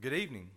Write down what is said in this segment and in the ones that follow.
Good evening.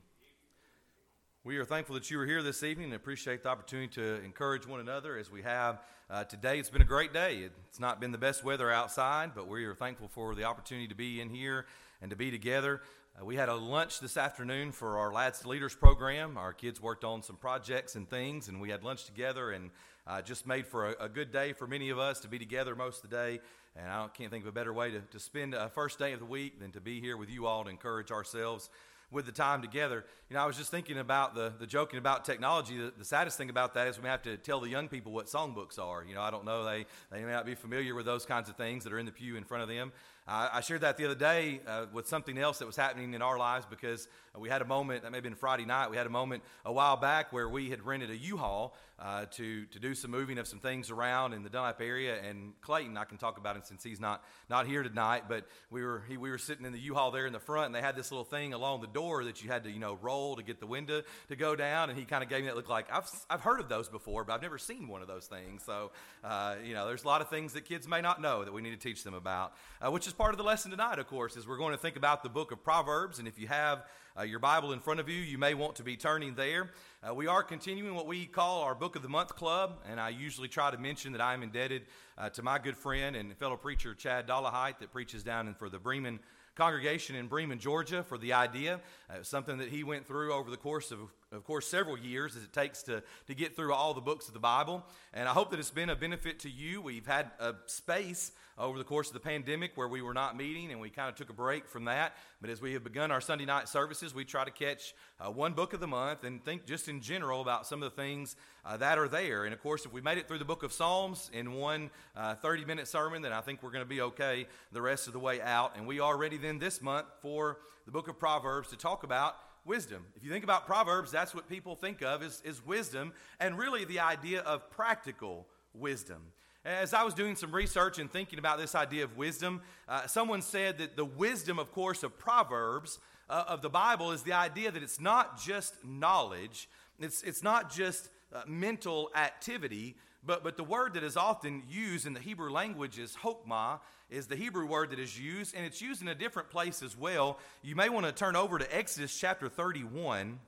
We are thankful that you are here this evening and appreciate the opportunity to encourage one another as we have uh, today. It's been a great day. It's not been the best weather outside, but we are thankful for the opportunity to be in here and to be together. Uh, we had a lunch this afternoon for our Lads Leaders program. Our kids worked on some projects and things, and we had lunch together and uh, just made for a, a, good day for many of us to be together most of the day. And I can't think of a better way to, to spend a first day of the week than to be here with you all to encourage ourselves with the time together. You know, I was just thinking about the, the joking about technology. The, the, saddest thing about that is we have to tell the young people what songbooks are. You know, I don't know, they, they may not be familiar with those kinds of things that are in the pew in front of them. I shared that the other day uh, with something else that was happening in our lives because we had a moment, that may have been Friday night, we had a moment a while back where we had rented a U-Haul uh, to, to do some moving of some things around in the Dunlap area. And Clayton, I can talk about him since he's not, not here tonight, but we were, he, we were sitting in the U-Haul there in the front and they had this little thing along the door that you had to, you know, roll to get the window to go down. And he kind of gave me that look like, I've, I've heard of those before, but I've never seen one of those things. So, uh, you know, there's a lot of things that kids may not know that we need to teach them about, uh, which is part of the lesson tonight, of course, is we're going to think about the book of Proverbs. And if you have uh, your Bible in front of you, you may want to be turning there. Uh, we are continuing what we call our Book of the Month Club, and I usually try to mention that I am indebted uh, to my good friend and fellow preacher Chad Dollahite that preaches down in for the Bremen congregation in Bremen, Georgia, for the idea. Uh, something that he went through over the course of, of course, several years as it takes to, to get through all the books of the Bible. And I hope that it's been a benefit to you. We've had a space over the course of the pandemic where we were not meeting and we kind of took a break from that. But as we have begun our Sunday night services, we try to catch uh, one book of the month and think just in general about some of the things uh, that are there. And of course, if we made it through the book of Psalms in one uh, 30 minute sermon, then I think we're going to be okay the rest of the way out. And we are ready then this month for the book of Proverbs to talk about wisdom. If you think about Proverbs, that's what people think of is, is wisdom and really the idea of practical wisdom. As I was doing some research and thinking about this idea of wisdom, uh, someone said that the wisdom, of course, of Proverbs uh, of the Bible is the idea that it's not just knowledge, it's, it's not just uh, mental activity, but, but the word that is often used in the Hebrew language is hokmah, is the Hebrew word that is used, and it's used in a different place as well. You may want to turn over to Exodus chapter 31.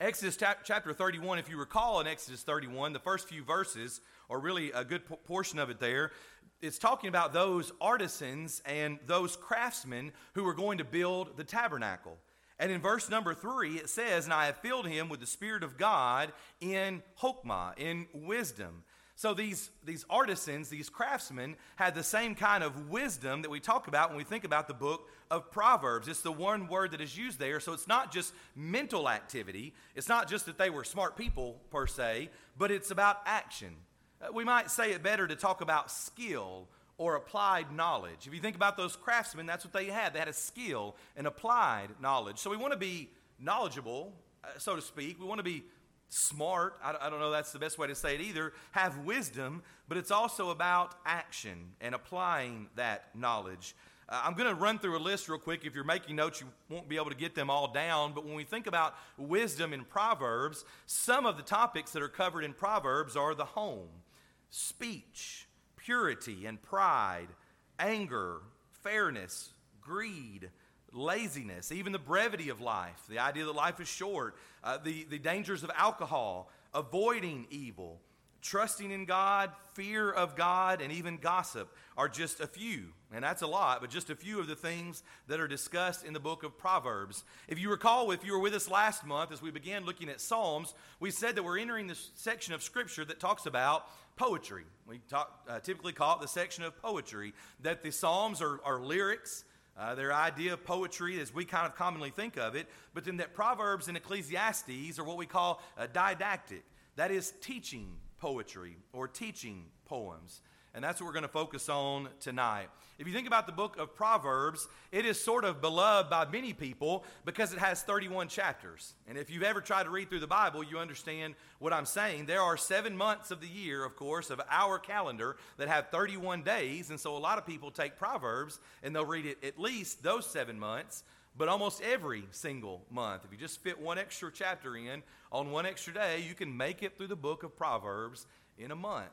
Exodus chapter 31, if you recall in Exodus 31, the first few verses, or really a good portion of it there, it's talking about those artisans and those craftsmen who were going to build the tabernacle. And in verse number three, it says, And I have filled him with the Spirit of God in Hokmah, in wisdom. So these, these artisans, these craftsmen, had the same kind of wisdom that we talk about when we think about the book of Proverbs. It's the one word that is used there. So it's not just mental activity, it's not just that they were smart people per se, but it's about action. Uh, we might say it better to talk about skill or applied knowledge. If you think about those craftsmen, that's what they had. They had a skill and applied knowledge. So we want to be knowledgeable, uh, so to speak. We want to be smart. I, don't know that's the best way to say it either. Have wisdom, but it's also about action and applying that knowledge. Uh, I'm going to run through a list real quick. If you're making notes, you won't be able to get them all down. But when we think about wisdom in Proverbs, some of the topics that are covered in Proverbs are the home, speech, purity and pride, anger, fairness, greed, laziness, even the brevity of life, the idea that life is short, uh, the, the dangers of alcohol, avoiding evil, trusting in God, fear of God, and even gossip are just a few. And that's a lot, but just a few of the things that are discussed in the book of Proverbs. If you recall, if you were with us last month as we began looking at Psalms, we said that we're entering this section of Scripture that talks about poetry. We talk, uh, typically call it the section of poetry, that the Psalms are, are lyrics uh, their idea of poetry as we kind of commonly think of it, but then that Proverbs and Ecclesiastes are what we call a didactic. That is teaching poetry or teaching poems. And that's what we're going to focus on tonight. If you think about the book of Proverbs, it is sort of beloved by many people because it has 31 chapters. And if you've ever tried to read through the Bible, you understand what I'm saying. There are seven months of the year, of course, of our calendar that have 31 days. And so a lot of people take Proverbs and they'll read it at least those seven months but almost every single month. If you just fit one extra chapter in on one extra day, you can make it through the book of Proverbs in a month.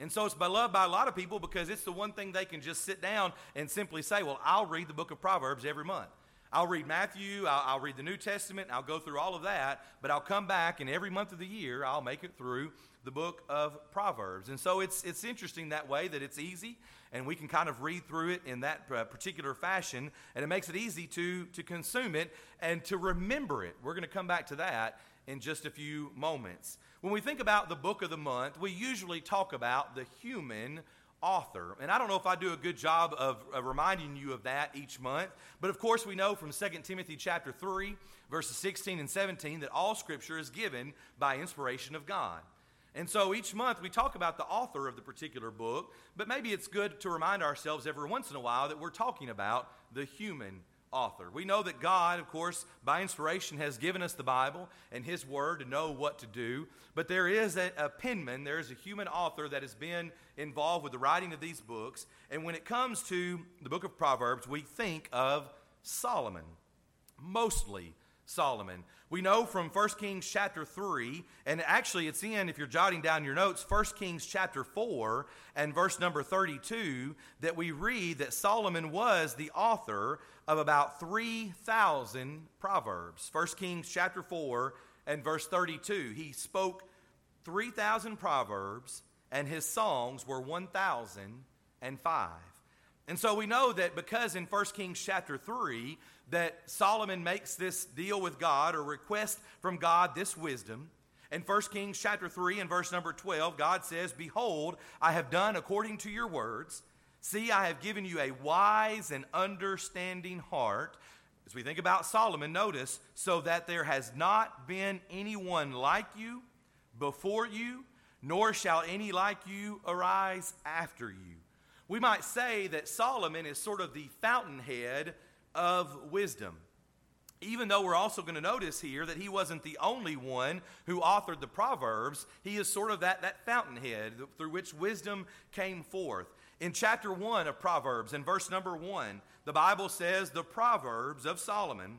And so it's beloved by a lot of people because it's the one thing they can just sit down and simply say, Well, I'll read the book of Proverbs every month. I'll read Matthew, I'll, I'll, read the New Testament, I'll go through all of that, but I'll come back and every month of the year I'll make it through the book of Proverbs. And so it's, it's interesting that way that it's easy and we can kind of read through it in that uh, particular fashion and it makes it easy to, to consume it and to remember it. We're going to come back to that in just a few moments. When we think about the book of the month, we usually talk about the human author. And I don't know if I do a good job of, of, reminding you of that each month, but of course we know from 2 Timothy chapter 3, verses 16 and 17 that all scripture is given by inspiration of God. And so each month we talk about the author of the particular book, but maybe it's good to remind ourselves every once in a while that we're talking about the human author. We know that God, of course, by inspiration has given us the Bible and His Word to know what to do, but there is a, a, penman, there is a human author that has been involved with the writing of these books. And when it comes to the book of Proverbs, we think of Solomon, mostly Solomon. We know from 1 Kings chapter 3, and actually it's in, if you're jotting down your notes, 1 Kings chapter 4 and verse number 32, that we read that Solomon was the author of about 3,000 Proverbs. 1 Kings chapter 4 and verse 32. He spoke 3,000 Proverbs, and his songs were 1,005. And so we know that because in 1 Kings chapter 3, that Solomon makes this deal with God or request from God this wisdom. In 1 Kings chapter 3 and verse number 12, God says, Behold, I have done according to your words. See, I have given you a wise and understanding heart. As we think about Solomon, notice, so that there has not been anyone like you before you, nor shall any like you arise after you. We might say that Solomon is sort of the fountainhead of wisdom. Even though we're also going to notice here that he wasn't the only one who authored the Proverbs, he is sort of that, that fountainhead through which wisdom came forth. In chapter 1 of Proverbs, in verse number 1, the Bible says, The Proverbs of Solomon,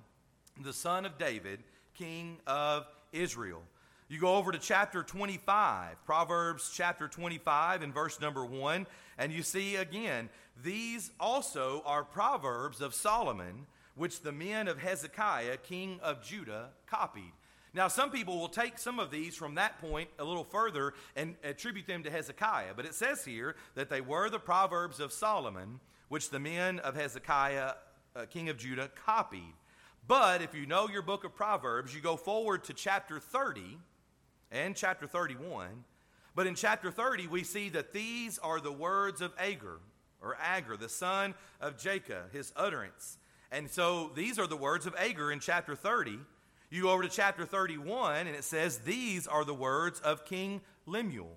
the son of David, king of Israel. You go over to chapter 25, Proverbs chapter 25, and verse number 1, and you see again, these also are Proverbs of Solomon, which the men of Hezekiah, king of Judah, copied. Now, some people will take some of these from that point a little further and attribute them to Hezekiah, but it says here that they were the Proverbs of Solomon, which the men of Hezekiah, uh, king of Judah, copied. But if you know your book of Proverbs, you go forward to chapter 30 and chapter 31. But in chapter 30, we see that these are the words of Agur, or Agur, the son of Jacob, his utterance. And so these are the words of Agur in chapter 30. You go over to chapter 31, and it says, These are the words of King Lemuel.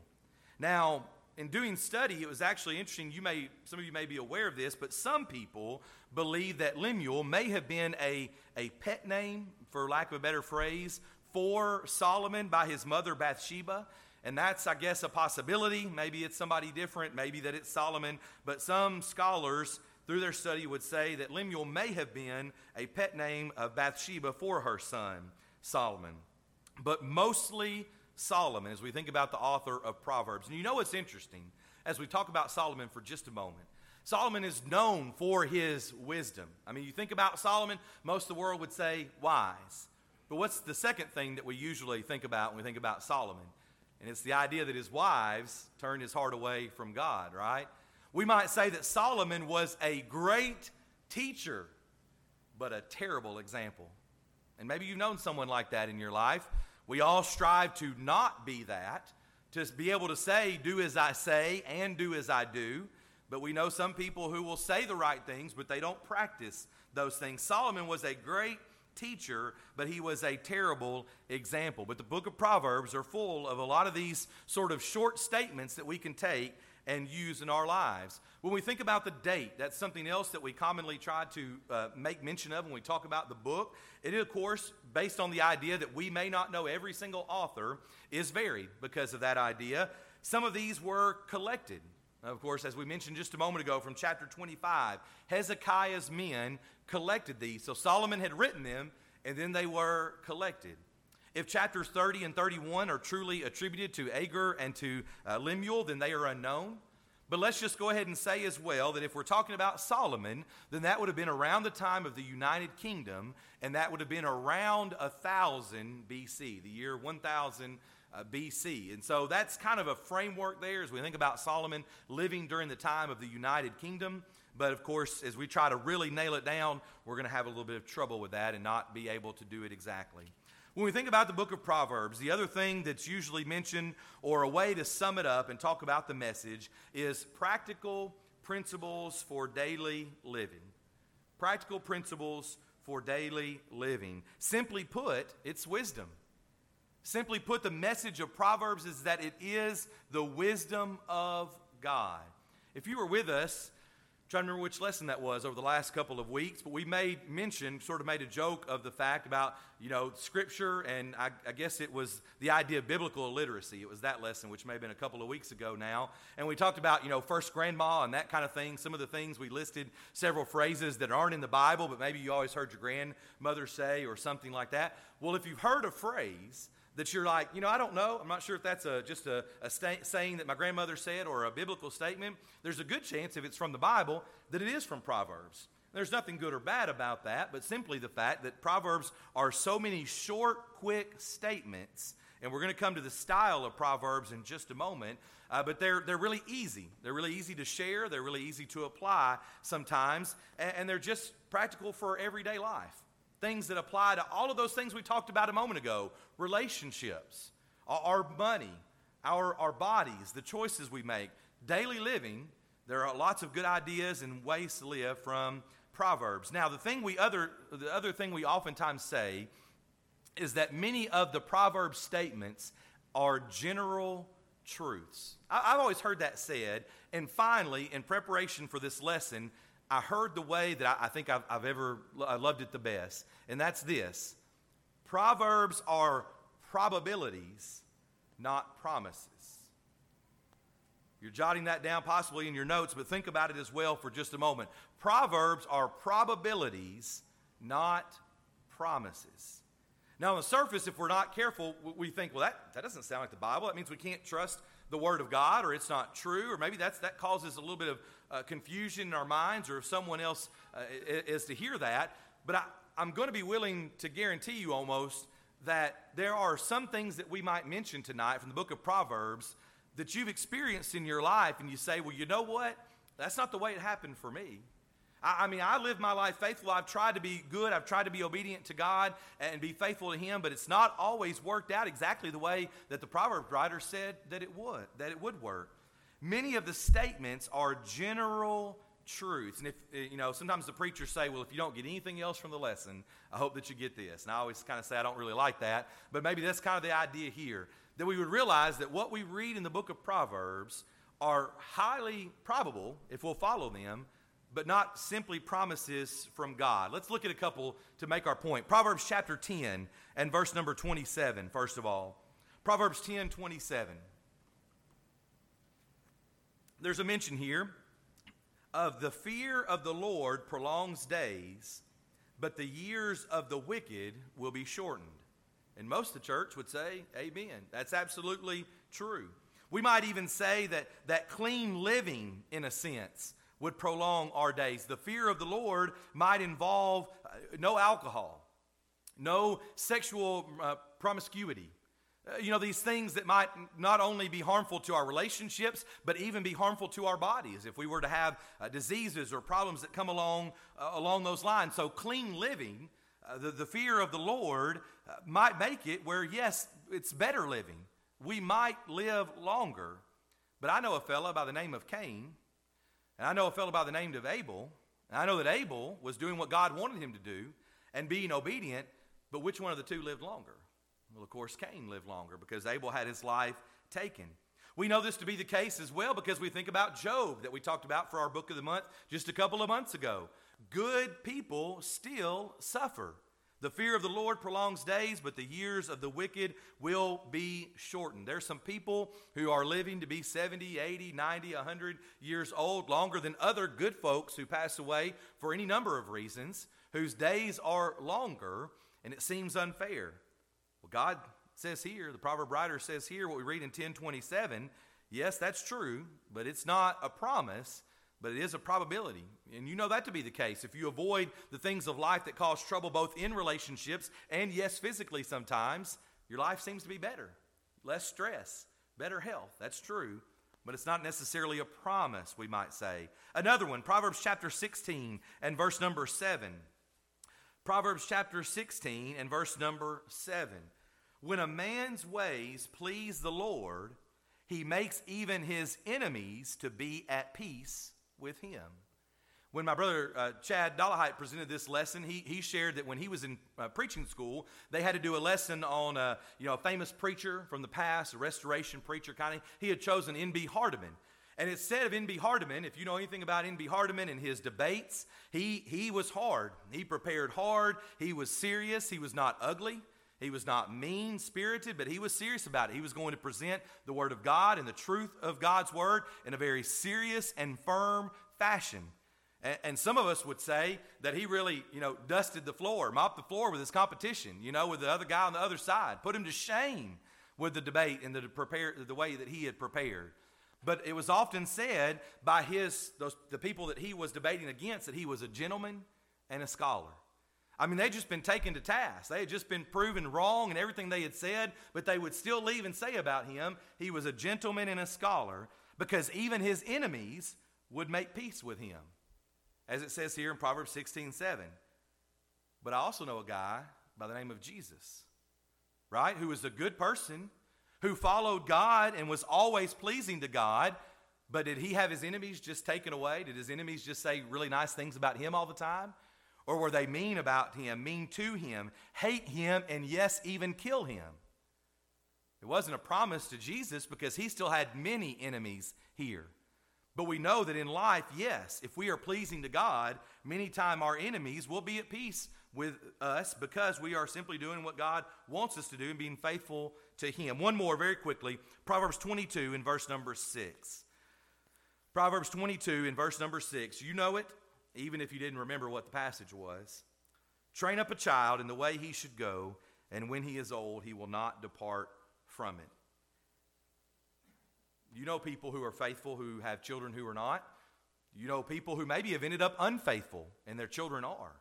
Now, in doing study, it was actually interesting. You may, some of you may be aware of this, but some people believe that Lemuel may have been a, a pet name, for lack of a better phrase, for Solomon by his mother Bathsheba. And that's, I guess, a possibility. Maybe it's somebody different, maybe that it's Solomon. But some scholars, through their study, would say that Lemuel may have been a pet name of Bathsheba for her son, Solomon. But mostly Solomon, as we think about the author of Proverbs. And you know what's interesting, as we talk about Solomon for just a moment. Solomon is known for his wisdom. I mean, you think about Solomon, most of the world would say wise. But what's the second thing that we usually think about when we think about Solomon? And it's the idea that his wives turned his heart away from God, right? We might say that Solomon was a great teacher, but a terrible example. And maybe you've known someone like that in your life. We all strive to not be that, to be able to say, do as I say and do as I do. But we know some people who will say the right things, but they don't practice those things. Solomon was a great teacher, but he was a terrible example. But the book of Proverbs are full of a lot of these sort of short statements that we can take and use in our lives. When we think about the date, that's something else that we commonly try to uh, make mention of when we talk about the book. It is, of course, based on the idea that we may not know every single author, is varied because of that idea. Some of these were collected. Of course, as we mentioned just a moment ago from chapter 25, Hezekiah's men collected these. So Solomon had written them, and then they were collected. If chapters 30 and 31 are truly attributed to Agur and to uh, Lemuel, then they are unknown. But let's just go ahead and say as well that if we're talking about Solomon, then that would have been around the time of the United Kingdom, and that would have been around 1000 BC, the year 1000 uh, BC. And so that's kind of a framework there as we think about Solomon living during the time of the United Kingdom. But of course, as we try to really nail it down, we're going to have a little bit of trouble with that and not be able to do it exactly. When we think about the book of Proverbs, the other thing that's usually mentioned, or a way to sum it up and talk about the message, is practical principles for daily living. Practical principles for daily living. Simply put, it's wisdom. Simply put, the message of Proverbs is that it is the wisdom of God. If you were with us trying to remember which lesson that was over the last couple of weeks, but we made mention, sort of made a joke of the fact about, you know, Scripture, and I, I, guess it was the idea of biblical illiteracy. It was that lesson, which may have been a couple of weeks ago now. And we talked about, you know, first grandma and that kind of thing. Some of the things we listed several phrases that aren't in the Bible, but maybe you always heard your grandmother say or something like that. Well, if you've heard a phrase, that you're like, you know, I don't know. I'm not sure if that's a, just a, a sta- saying that my grandmother said or a biblical statement. There's a good chance, if it's from the Bible, that it is from Proverbs. There's nothing good or bad about that, but simply the fact that Proverbs are so many short, quick statements. And we're going to come to the style of Proverbs in just a moment, uh, but they're, they're really easy. They're really easy to share, they're really easy to apply sometimes, and, and they're just practical for everyday life things that apply to all of those things we talked about a moment ago relationships, our money, our, our bodies, the choices we make, daily living. There are lots of good ideas and ways to live from Proverbs. Now, the thing we other the other thing we oftentimes say is that many of the Proverbs statements are general truths. I, have always heard that said. And finally, in preparation for this lesson, I heard the way that I, I think I've, I've ever I loved it the best, and that's this Proverbs are probabilities, not promises. You're jotting that down possibly in your notes, but think about it as well for just a moment. Proverbs are probabilities, not promises. Now, on the surface, if we're not careful, we think, well, that, that doesn't sound like the Bible. That means we can't trust the Word of God, or it's not true, or maybe that's, that causes a little bit of uh, confusion in our minds, or if someone else uh, is to hear that. But I, I'm going to be willing to guarantee you almost that there are some things that we might mention tonight from the book of Proverbs that you've experienced in your life, and you say, well, you know what? That's not the way it happened for me. I, I, mean, I live my life faithful. I've tried to be good. I've tried to be obedient to God and be faithful to Him, but it's not always worked out exactly the way that the Proverbs writer said that it would, that it would work. Many of the statements are general truths. And if, eh, you know, sometimes the preachers say, well, if you don't get anything else from the lesson, I hope that you get this. And I always kind of say, I don't really like that. But maybe that's kind of the idea here that we would realize that what we read in the book of Proverbs are highly probable, if we'll follow them, but not simply promises from God. Let's look at a couple to make our point. Proverbs chapter 10 and verse number 27, first of all. Proverbs 10 27. There's a mention here of the fear of the Lord prolongs days, but the years of the wicked will be shortened. And most of the church would say, Amen. That's absolutely true. We might even say that, that clean living, in a sense, would prolong our days. The fear of the Lord might involve uh, no alcohol, no sexual uh, promiscuity. Uh, you know, these things that might not only be harmful to our relationships, but even be harmful to our bodies if we were to have uh, diseases or problems that come along uh, along those lines. So, clean living, uh, the, the fear of the Lord, might make it where, yes, it's better living. We might live longer. But I know a fellow by the name of Cain and I know a fellow by the name of Abel. And I know that Abel was doing what God wanted him to do and being obedient, but which one of the two lived longer? Well, of course, Cain lived longer because Abel had his life taken. We know this to be the case as well because we think about Job that we talked about for our book of the month just a couple of months ago. Good people still suffer. The fear of the Lord prolongs days, but the years of the wicked will be shortened. There's some people who are living to be 70, 80, 90, 100 years old, longer than other good folks who pass away for any number of reasons, whose days are longer, and it seems unfair. God says here, the proverb writer says here, what we read in 1027, Yes, that's true, but it's not a promise, but it is a probability. And you know that to be the case. If you avoid the things of life that cause trouble both in relationships and, yes, physically sometimes, your life seems to be better. Less stress, better health. That's true, but it's not necessarily a promise, we might say. Another one, Proverbs chapter 16 and verse number 7. Proverbs chapter 16 and verse number 7. When a man's ways please the Lord, he makes even his enemies to be at peace with him. When my brother uh, Chad Dollahite presented this lesson, he, he shared that when he was in uh, preaching school, they had to do a lesson on uh, you know, a famous preacher from the past, a restoration preacher kind of. He had chosen N.B. Hardeman. And it said of N.B. Hardeman, if you know anything about N.B. Hardeman and his debates, he, he was hard. He prepared hard. He was serious. He was not ugly. He was not mean spirited, but he was serious about it. He was going to present the Word of God and the truth of God's Word in a very serious and firm fashion. And, some of us would say that he really, you know, dusted the floor, mopped the floor with his competition, you know, with the other guy on the other side, put him to shame with the debate and the, prepare, the way that he had prepared. But it was often said by his, those, the people that he was debating against that he was a gentleman and a scholar. I mean, they'd just been taken to task. They had just been proven wrong in everything they had said, but they would still leave and say about him he was a gentleman and a scholar because even his enemies would make peace with him. As it says here in Proverbs 16 7. But I also know a guy by the name of Jesus, right? Who was a good person who followed God and was always pleasing to God. But did he have his enemies just taken away? Did his enemies just say really nice things about him all the time? Or were they mean about him, mean to him, hate him, and yes, even kill him? It wasn't a promise to Jesus because he still had many enemies here. But we know that in life, yes, if we are pleasing to God, many times our enemies will be at peace with us because we are simply doing what God wants us to do and being faithful to Him. One more, very quickly Proverbs 22 in verse number 6. Proverbs 22 in verse number 6. You know it, even if you didn't remember what the passage was. Train up a child in the way he should go, and when he is old, he will not depart from it. You know people who are faithful who have children who are not. You know people who maybe have ended up unfaithful and their children are.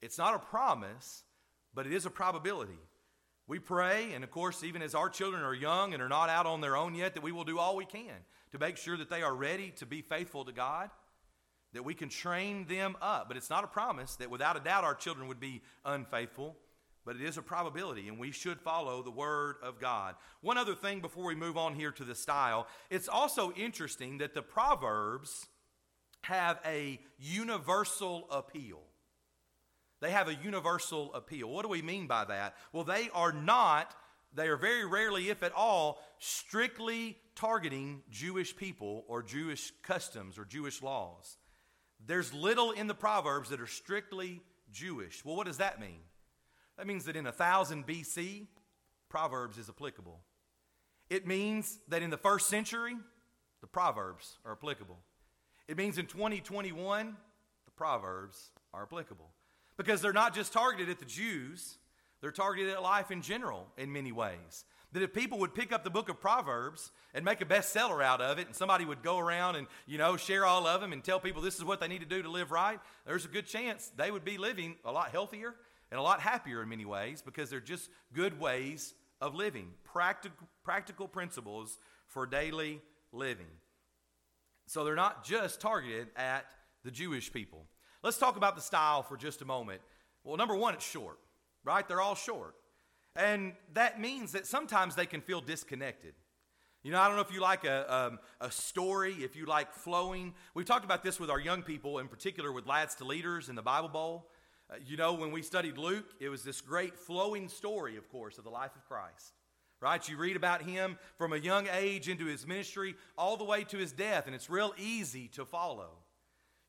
It's not a promise, but it is a probability. We pray, and of course, even as our children are young and are not out on their own yet, that we will do all we can to make sure that they are ready to be faithful to God, that we can train them up. But it's not a promise that without a doubt our children would be unfaithful but it is a probability, and we should follow the Word of God. One other thing before we move on here to the style it's also interesting that the Proverbs have a universal appeal. They have a universal appeal. What do we mean by that? Well, they are not, they are very rarely, if at all, strictly targeting Jewish people or Jewish customs or Jewish laws. There's little in the Proverbs that are strictly Jewish. Well, what does that mean? That means that in 1000 BC, Proverbs is applicable. It means that in the first century, the Proverbs are applicable. It means in 2021, the Proverbs are applicable. Because they're not just targeted at the Jews, they're targeted at life in general in many ways. That if people would pick up the book of Proverbs and make a bestseller out of it, and somebody would go around and, you know, share all of them and tell people this is what they need to do to live right, there's a good chance they would be living a lot healthier and a lot happier in many ways because they're just good ways of living, practical, practical principles for daily living. So they're not just targeted at the Jewish people. Let's talk about the style for just a moment. Well, number one, it's short, right? They're all short. And that means that sometimes they can feel disconnected. You know, I don't know if you like a, um, a story, if you like flowing. We've talked about this with our young people, in particular with Lads to Leaders in the Bible Bowl. Uh, you know, when we studied Luke, it was this great flowing story, of course, of the life of Christ. Right? You read about him from a young age into his ministry all the way to his death, and it's real easy to follow.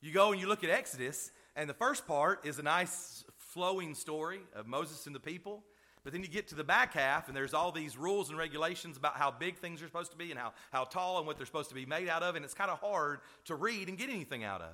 You go and you look at Exodus, and the first part is a nice flowing story of Moses and the people. But then you get to the back half, and there's all these rules and regulations about how big things are supposed to be and how, how tall and what they're supposed to be made out of, and it's kind of hard to read and get anything out of.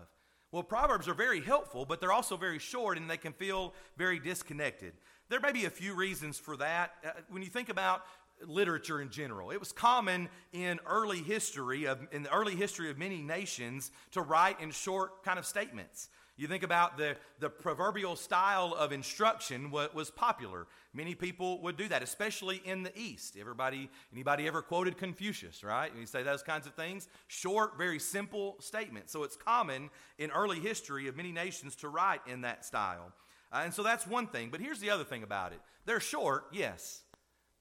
Well, Proverbs are very helpful, but they're also very short and they can feel very disconnected. There may be a few reasons for that. Uh, when you think about literature in general. It was common in early history of in the early history of many nations to write in short kind of statements. You think about the, the proverbial style of instruction what was popular. Many people would do that, especially in the East. Everybody, anybody ever quoted Confucius, right? You say those kinds of things. Short, very simple statements. So it's common in early history of many nations to write in that style. Uh, and so that's one thing. But here's the other thing about it. They're short, yes,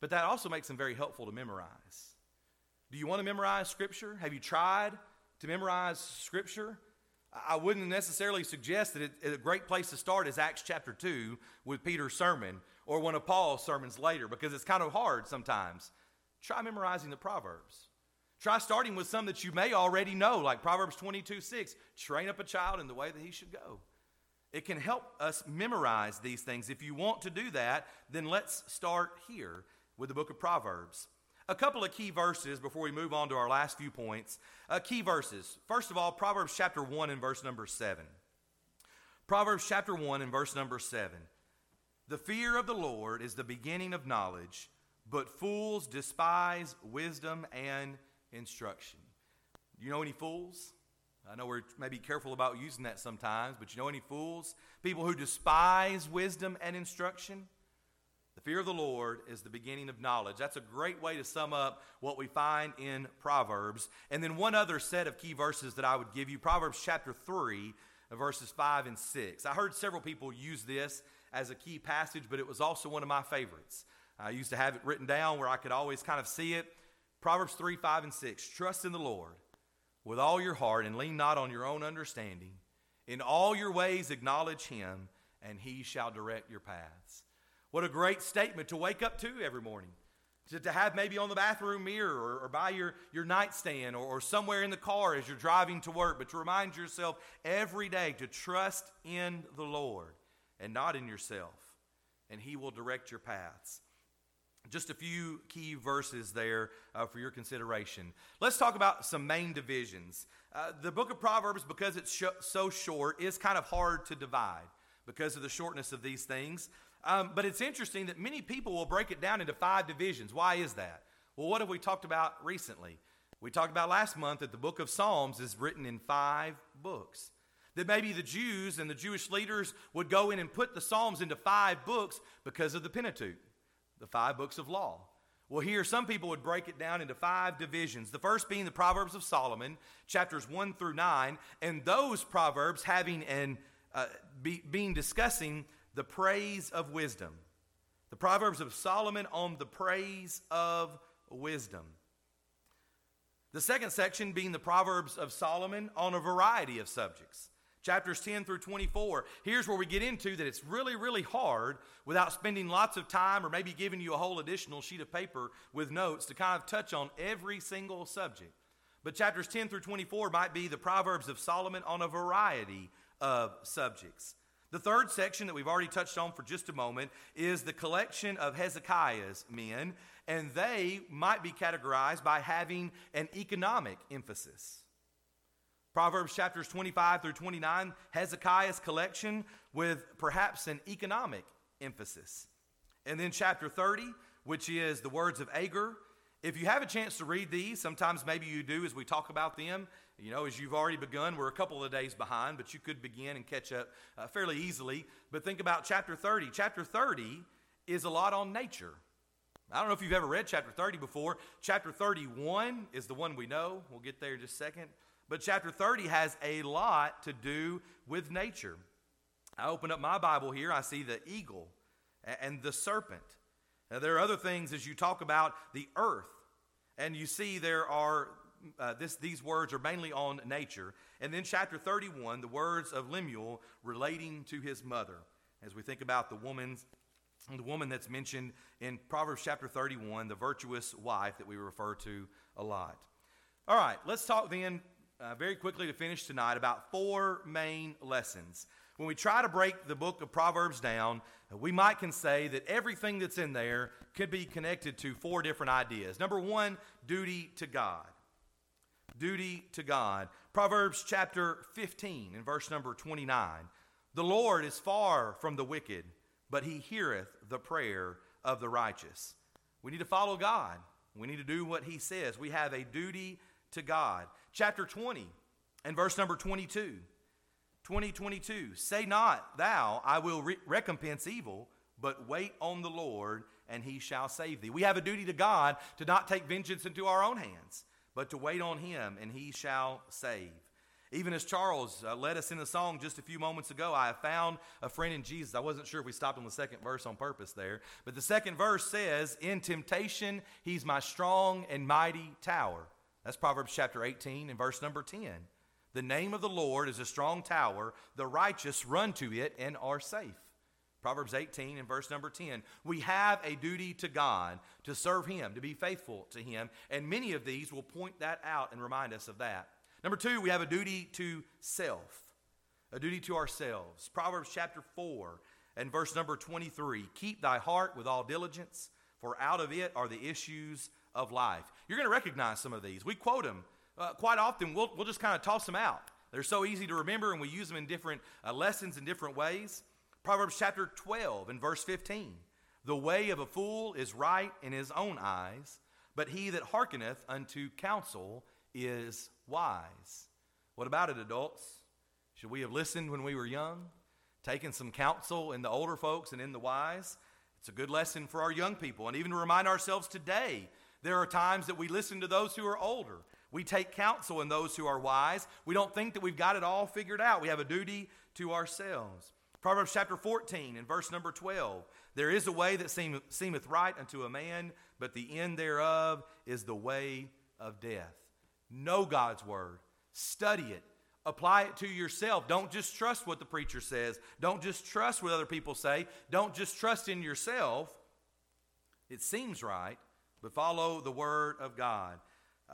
but that also makes them very helpful to memorize. Do you want to memorize Scripture? Have you tried to memorize Scripture? I wouldn't necessarily suggest that it, a great place to start is Acts chapter 2 with Peter's sermon or one of Paul's sermons later because it's kind of hard sometimes. Try memorizing the Proverbs. Try starting with some that you may already know, like Proverbs 22 6. Train up a child in the way that he should go. It can help us memorize these things. If you want to do that, then let's start here with the book of Proverbs. A couple of key verses before we move on to our last few points. Uh, key verses. First of all, Proverbs chapter 1 and verse number 7. Proverbs chapter 1 and verse number 7. The fear of the Lord is the beginning of knowledge, but fools despise wisdom and instruction. You know any fools? I know we're maybe careful about using that sometimes, but you know any fools? People who despise wisdom and instruction? Fear of the Lord is the beginning of knowledge. That's a great way to sum up what we find in Proverbs. And then one other set of key verses that I would give you Proverbs chapter 3, verses 5 and 6. I heard several people use this as a key passage, but it was also one of my favorites. I used to have it written down where I could always kind of see it. Proverbs 3, 5, and 6. Trust in the Lord with all your heart and lean not on your own understanding. In all your ways acknowledge him, and he shall direct your paths. What a great statement to wake up to every morning. To, to have maybe on the bathroom mirror or, or by your, your nightstand or, or somewhere in the car as you're driving to work, but to remind yourself every day to trust in the Lord and not in yourself, and He will direct your paths. Just a few key verses there uh, for your consideration. Let's talk about some main divisions. Uh, the book of Proverbs, because it's sh- so short, is kind of hard to divide because of the shortness of these things. Um, but it's interesting that many people will break it down into five divisions. Why is that? Well, what have we talked about recently? We talked about last month that the book of Psalms is written in five books. That maybe the Jews and the Jewish leaders would go in and put the Psalms into five books because of the Pentateuch, the five books of law. Well, here some people would break it down into five divisions. The first being the Proverbs of Solomon, chapters 1 through 9, and those Proverbs having and uh, be, being discussing the praise of wisdom. The Proverbs of Solomon on the praise of wisdom. The second section being the Proverbs of Solomon on a variety of subjects. Chapters 10 through 24. Here's where we get into that it's really, really hard without spending lots of time or maybe giving you a whole additional sheet of paper with notes to kind of touch on every single subject. But chapters 10 through 24 might be the Proverbs of Solomon on a variety of subjects. The third section that we've already touched on for just a moment is the collection of Hezekiah's men, and they might be categorized by having an economic emphasis. Proverbs chapters 25 through 29, Hezekiah's collection with perhaps an economic emphasis. And then chapter 30, which is the words of Agur. If you have a chance to read these, sometimes maybe you do as we talk about them, you know, as you've already begun, we're a couple of days behind, but you could begin and catch up uh, fairly easily. But think about chapter 30. Chapter 30 is a lot on nature. I don't know if you've ever read chapter 30 before. Chapter 31 is the one we know. We'll get there in just a second. But chapter 30 has a lot to do with nature. I open up my Bible here, I see the eagle and the serpent. Now, there are other things as you talk about the earth, and you see there are uh, this, these words are mainly on nature. And then chapter 31, the words of Lemuel relating to his mother. As we think about the woman's the woman that's mentioned in Proverbs chapter 31, the virtuous wife that we refer to a lot. All right, let's talk then uh, very quickly to finish tonight about four main lessons. When we try to break the book of Proverbs down, uh, we might can say that everything that's in there could be connected to four different ideas. Number one, duty to God duty to God. Proverbs chapter 15 and verse number 29. The Lord is far from the wicked, but he heareth the prayer of the righteous. We need to follow God. We need to do what He says. We have a duty to God. Chapter 20 and verse number 22. 2022 Say not, Thou, I will re- recompense evil, but wait on the Lord, and He shall save thee. We have a duty to God to not take vengeance into our own hands, but to wait on Him, and He shall save. Even as Charles uh, led us in the song just a few moments ago, I have found a friend in Jesus. I wasn't sure if we stopped on the second verse on purpose there, but the second verse says, In temptation, he's my strong and mighty tower. That's Proverbs chapter 18 and verse number 10. The name of the Lord is a strong tower. The righteous run to it and are safe. Proverbs 18 and verse number 10. We have a duty to God to serve Him, to be faithful to Him, and many of these will point that out and remind us of that. Number two, we have a duty to self, a duty to ourselves. Proverbs chapter 4 and verse number 23 Keep thy heart with all diligence, for out of it are the issues of life. You're going to recognize some of these. We quote them uh, quite often, we'll, we'll just kind of toss them out. They're so easy to remember, and we use them in different uh, lessons in different ways. Proverbs chapter 12 and verse 15 The way of a fool is right in his own eyes, but he that hearkeneth unto counsel is wise. What about it, adults? Should we have listened when we were young? Taken some counsel in the older folks and in the wise? It's a good lesson for our young people. And even to remind ourselves today, there are times that we listen to those who are older. We take counsel in those who are wise. We don't think that we've got it all figured out. We have a duty to ourselves. Proverbs chapter 14 and verse number 12. There is a way that seem, seemeth right unto a man, but the end thereof is the way of death. Know God's word, study it, apply it to yourself. Don't just trust what the preacher says, don't just trust what other people say, don't just trust in yourself. It seems right, but follow the word of God.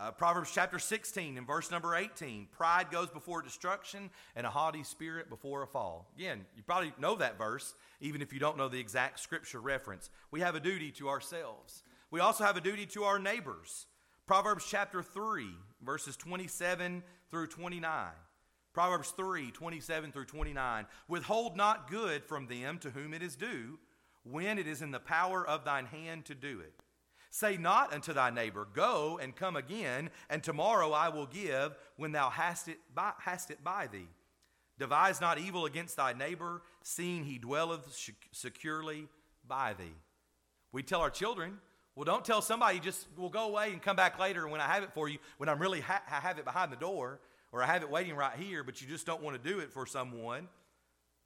Uh, Proverbs chapter 16 and verse number 18 Pride goes before destruction, and a haughty spirit before a fall. Again, you probably know that verse, even if you don't know the exact scripture reference. We have a duty to ourselves. We also have a duty to our neighbors. Proverbs chapter 3, verses 27 through 29. Proverbs 3, 27 through 29. Withhold not good from them to whom it is due, when it is in the power of thine hand to do it. Say not unto thy neighbor, Go and come again, and tomorrow I will give when thou hast it by, hast it by thee. Devise not evil against thy neighbor, seeing he dwelleth securely by thee. We tell our children, well, don't tell somebody just, we'll go away and come back later when I have it for you, when I'm really ha- I have it behind the door, or I have it waiting right here, but you just don't want to do it for someone.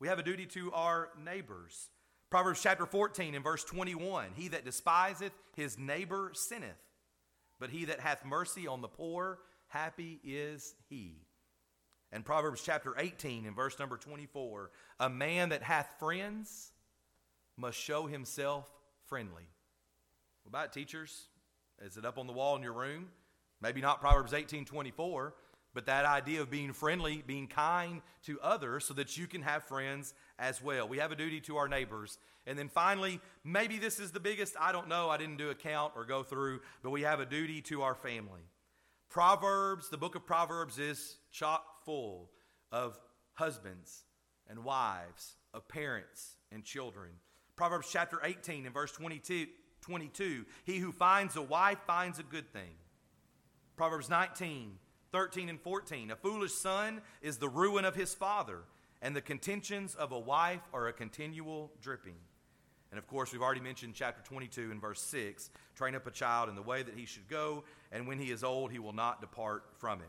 We have a duty to our neighbors. Proverbs chapter 14 and verse 21 He that despiseth his neighbor sinneth, but he that hath mercy on the poor, happy is he. And Proverbs chapter 18 and verse number 24 A man that hath friends must show himself friendly. What about teachers? Is it up on the wall in your room? Maybe not Proverbs 18 24, but that idea of being friendly, being kind to others so that you can have friends as well. We have a duty to our neighbors. And then finally, maybe this is the biggest, I don't know, I didn't do a count or go through, but we have a duty to our family. Proverbs, the book of Proverbs is chock full of husbands and wives, of parents and children. Proverbs chapter 18 and verse 22 22. He who finds a wife finds a good thing. Proverbs 19, 13 and 14. A foolish son is the ruin of his father, and the contentions of a wife are a continual dripping. And of course, we've already mentioned chapter 22 and verse 6 train up a child in the way that he should go, and when he is old, he will not depart from it.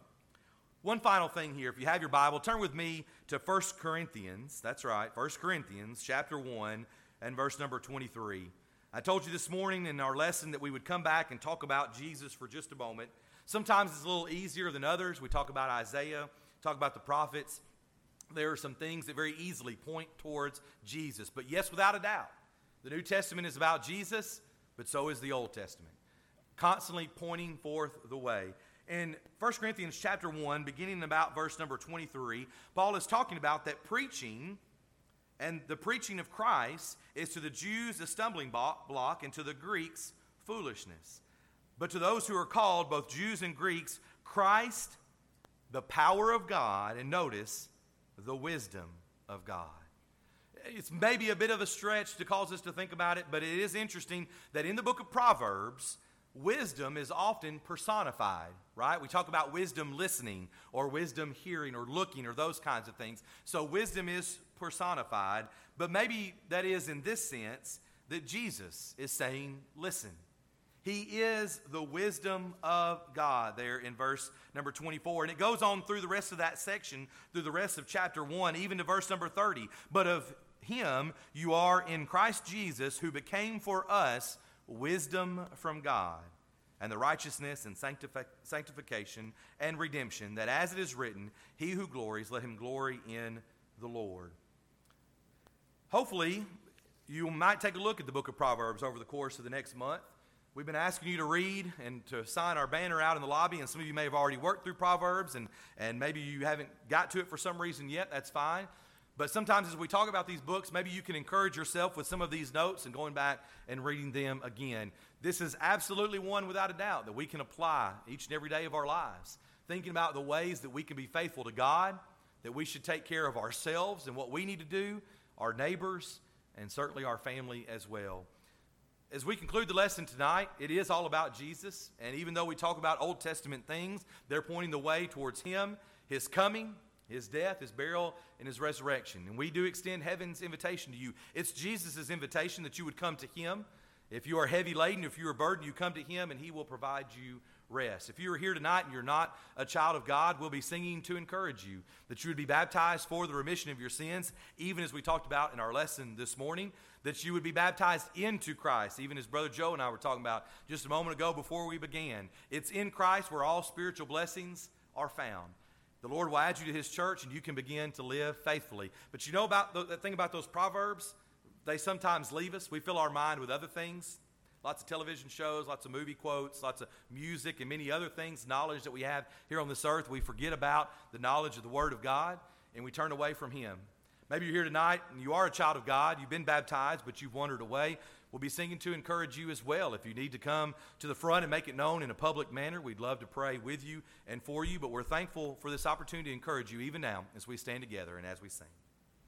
One final thing here, if you have your Bible, turn with me to 1 Corinthians. That's right, 1 Corinthians chapter 1 and verse number 23. I told you this morning in our lesson that we would come back and talk about Jesus for just a moment. Sometimes it's a little easier than others. We talk about Isaiah, talk about the prophets. There are some things that very easily point towards Jesus. But yes, without a doubt, the New Testament is about Jesus, but so is the Old Testament, constantly pointing forth the way. In 1 Corinthians chapter 1, beginning about verse number 23, Paul is talking about that preaching and the preaching of Christ is to the Jews a stumbling block, and to the Greeks foolishness. But to those who are called, both Jews and Greeks, Christ, the power of God, and notice, the wisdom of God. it's maybe a bit of a stretch to cause us to think about it, but it is interesting that in the book of Proverbs, wisdom is often personified, right? We talk about wisdom listening or wisdom hearing or looking or those kinds of things. So wisdom is personified, but maybe that is in this sense that Jesus is saying, listen. He is the wisdom of God, there in verse number 24. And it goes on through the rest of that section, through the rest of chapter 1, even to verse number 30. But of him you are in Christ Jesus, who became for us wisdom from God, and the righteousness and sanctifi- sanctification and redemption, that as it is written, He who glories, let him glory in the Lord. Hopefully, you might take a look at the book of Proverbs over the course of the next month. We've been asking you to read and to sign our banner out in the lobby, and some of you may have already worked through Proverbs, and, and maybe you haven't got to it for some reason yet. That's fine. But sometimes as we talk about these books, maybe you can encourage yourself with some of these notes and going back and reading them again. This is absolutely one without a doubt that we can apply each and every day of our lives. Thinking about the ways that we can be faithful to God, that we should take care of ourselves and what we need to do, our neighbors, and certainly our family as well. As we conclude the lesson tonight, it is all about Jesus. And even though we talk about Old Testament things, they're pointing the way towards Him, His coming, his death, his burial, and his resurrection. And we do extend heaven's invitation to you. It's Jesus' invitation that you would come to him. If you are heavy laden, if you are burdened, you come to him and he will provide you rest. If you are here tonight and you're not a child of God, we'll be singing to encourage you that you would be baptized for the remission of your sins, even as we talked about in our lesson this morning, that you would be baptized into Christ, even as Brother Joe and I were talking about just a moment ago before we began. It's in Christ where all spiritual blessings are found. The Lord will add you to His church and you can begin to live faithfully. But you know about the, the thing about those proverbs? They sometimes leave us. We fill our mind with other things. Lots of television shows, lots of movie quotes, lots of music, and many other things, knowledge that we have here on this earth. We forget about the knowledge of the Word of God and we turn away from Him. Maybe you're here tonight and you are a child of God. You've been baptized, but you've wandered away. We'll be singing to encourage you as well. If you need to come to the front and make it known in a public manner, we'd love to pray with you and for you. But we're thankful for this opportunity to encourage you even now as we stand together and as we sing.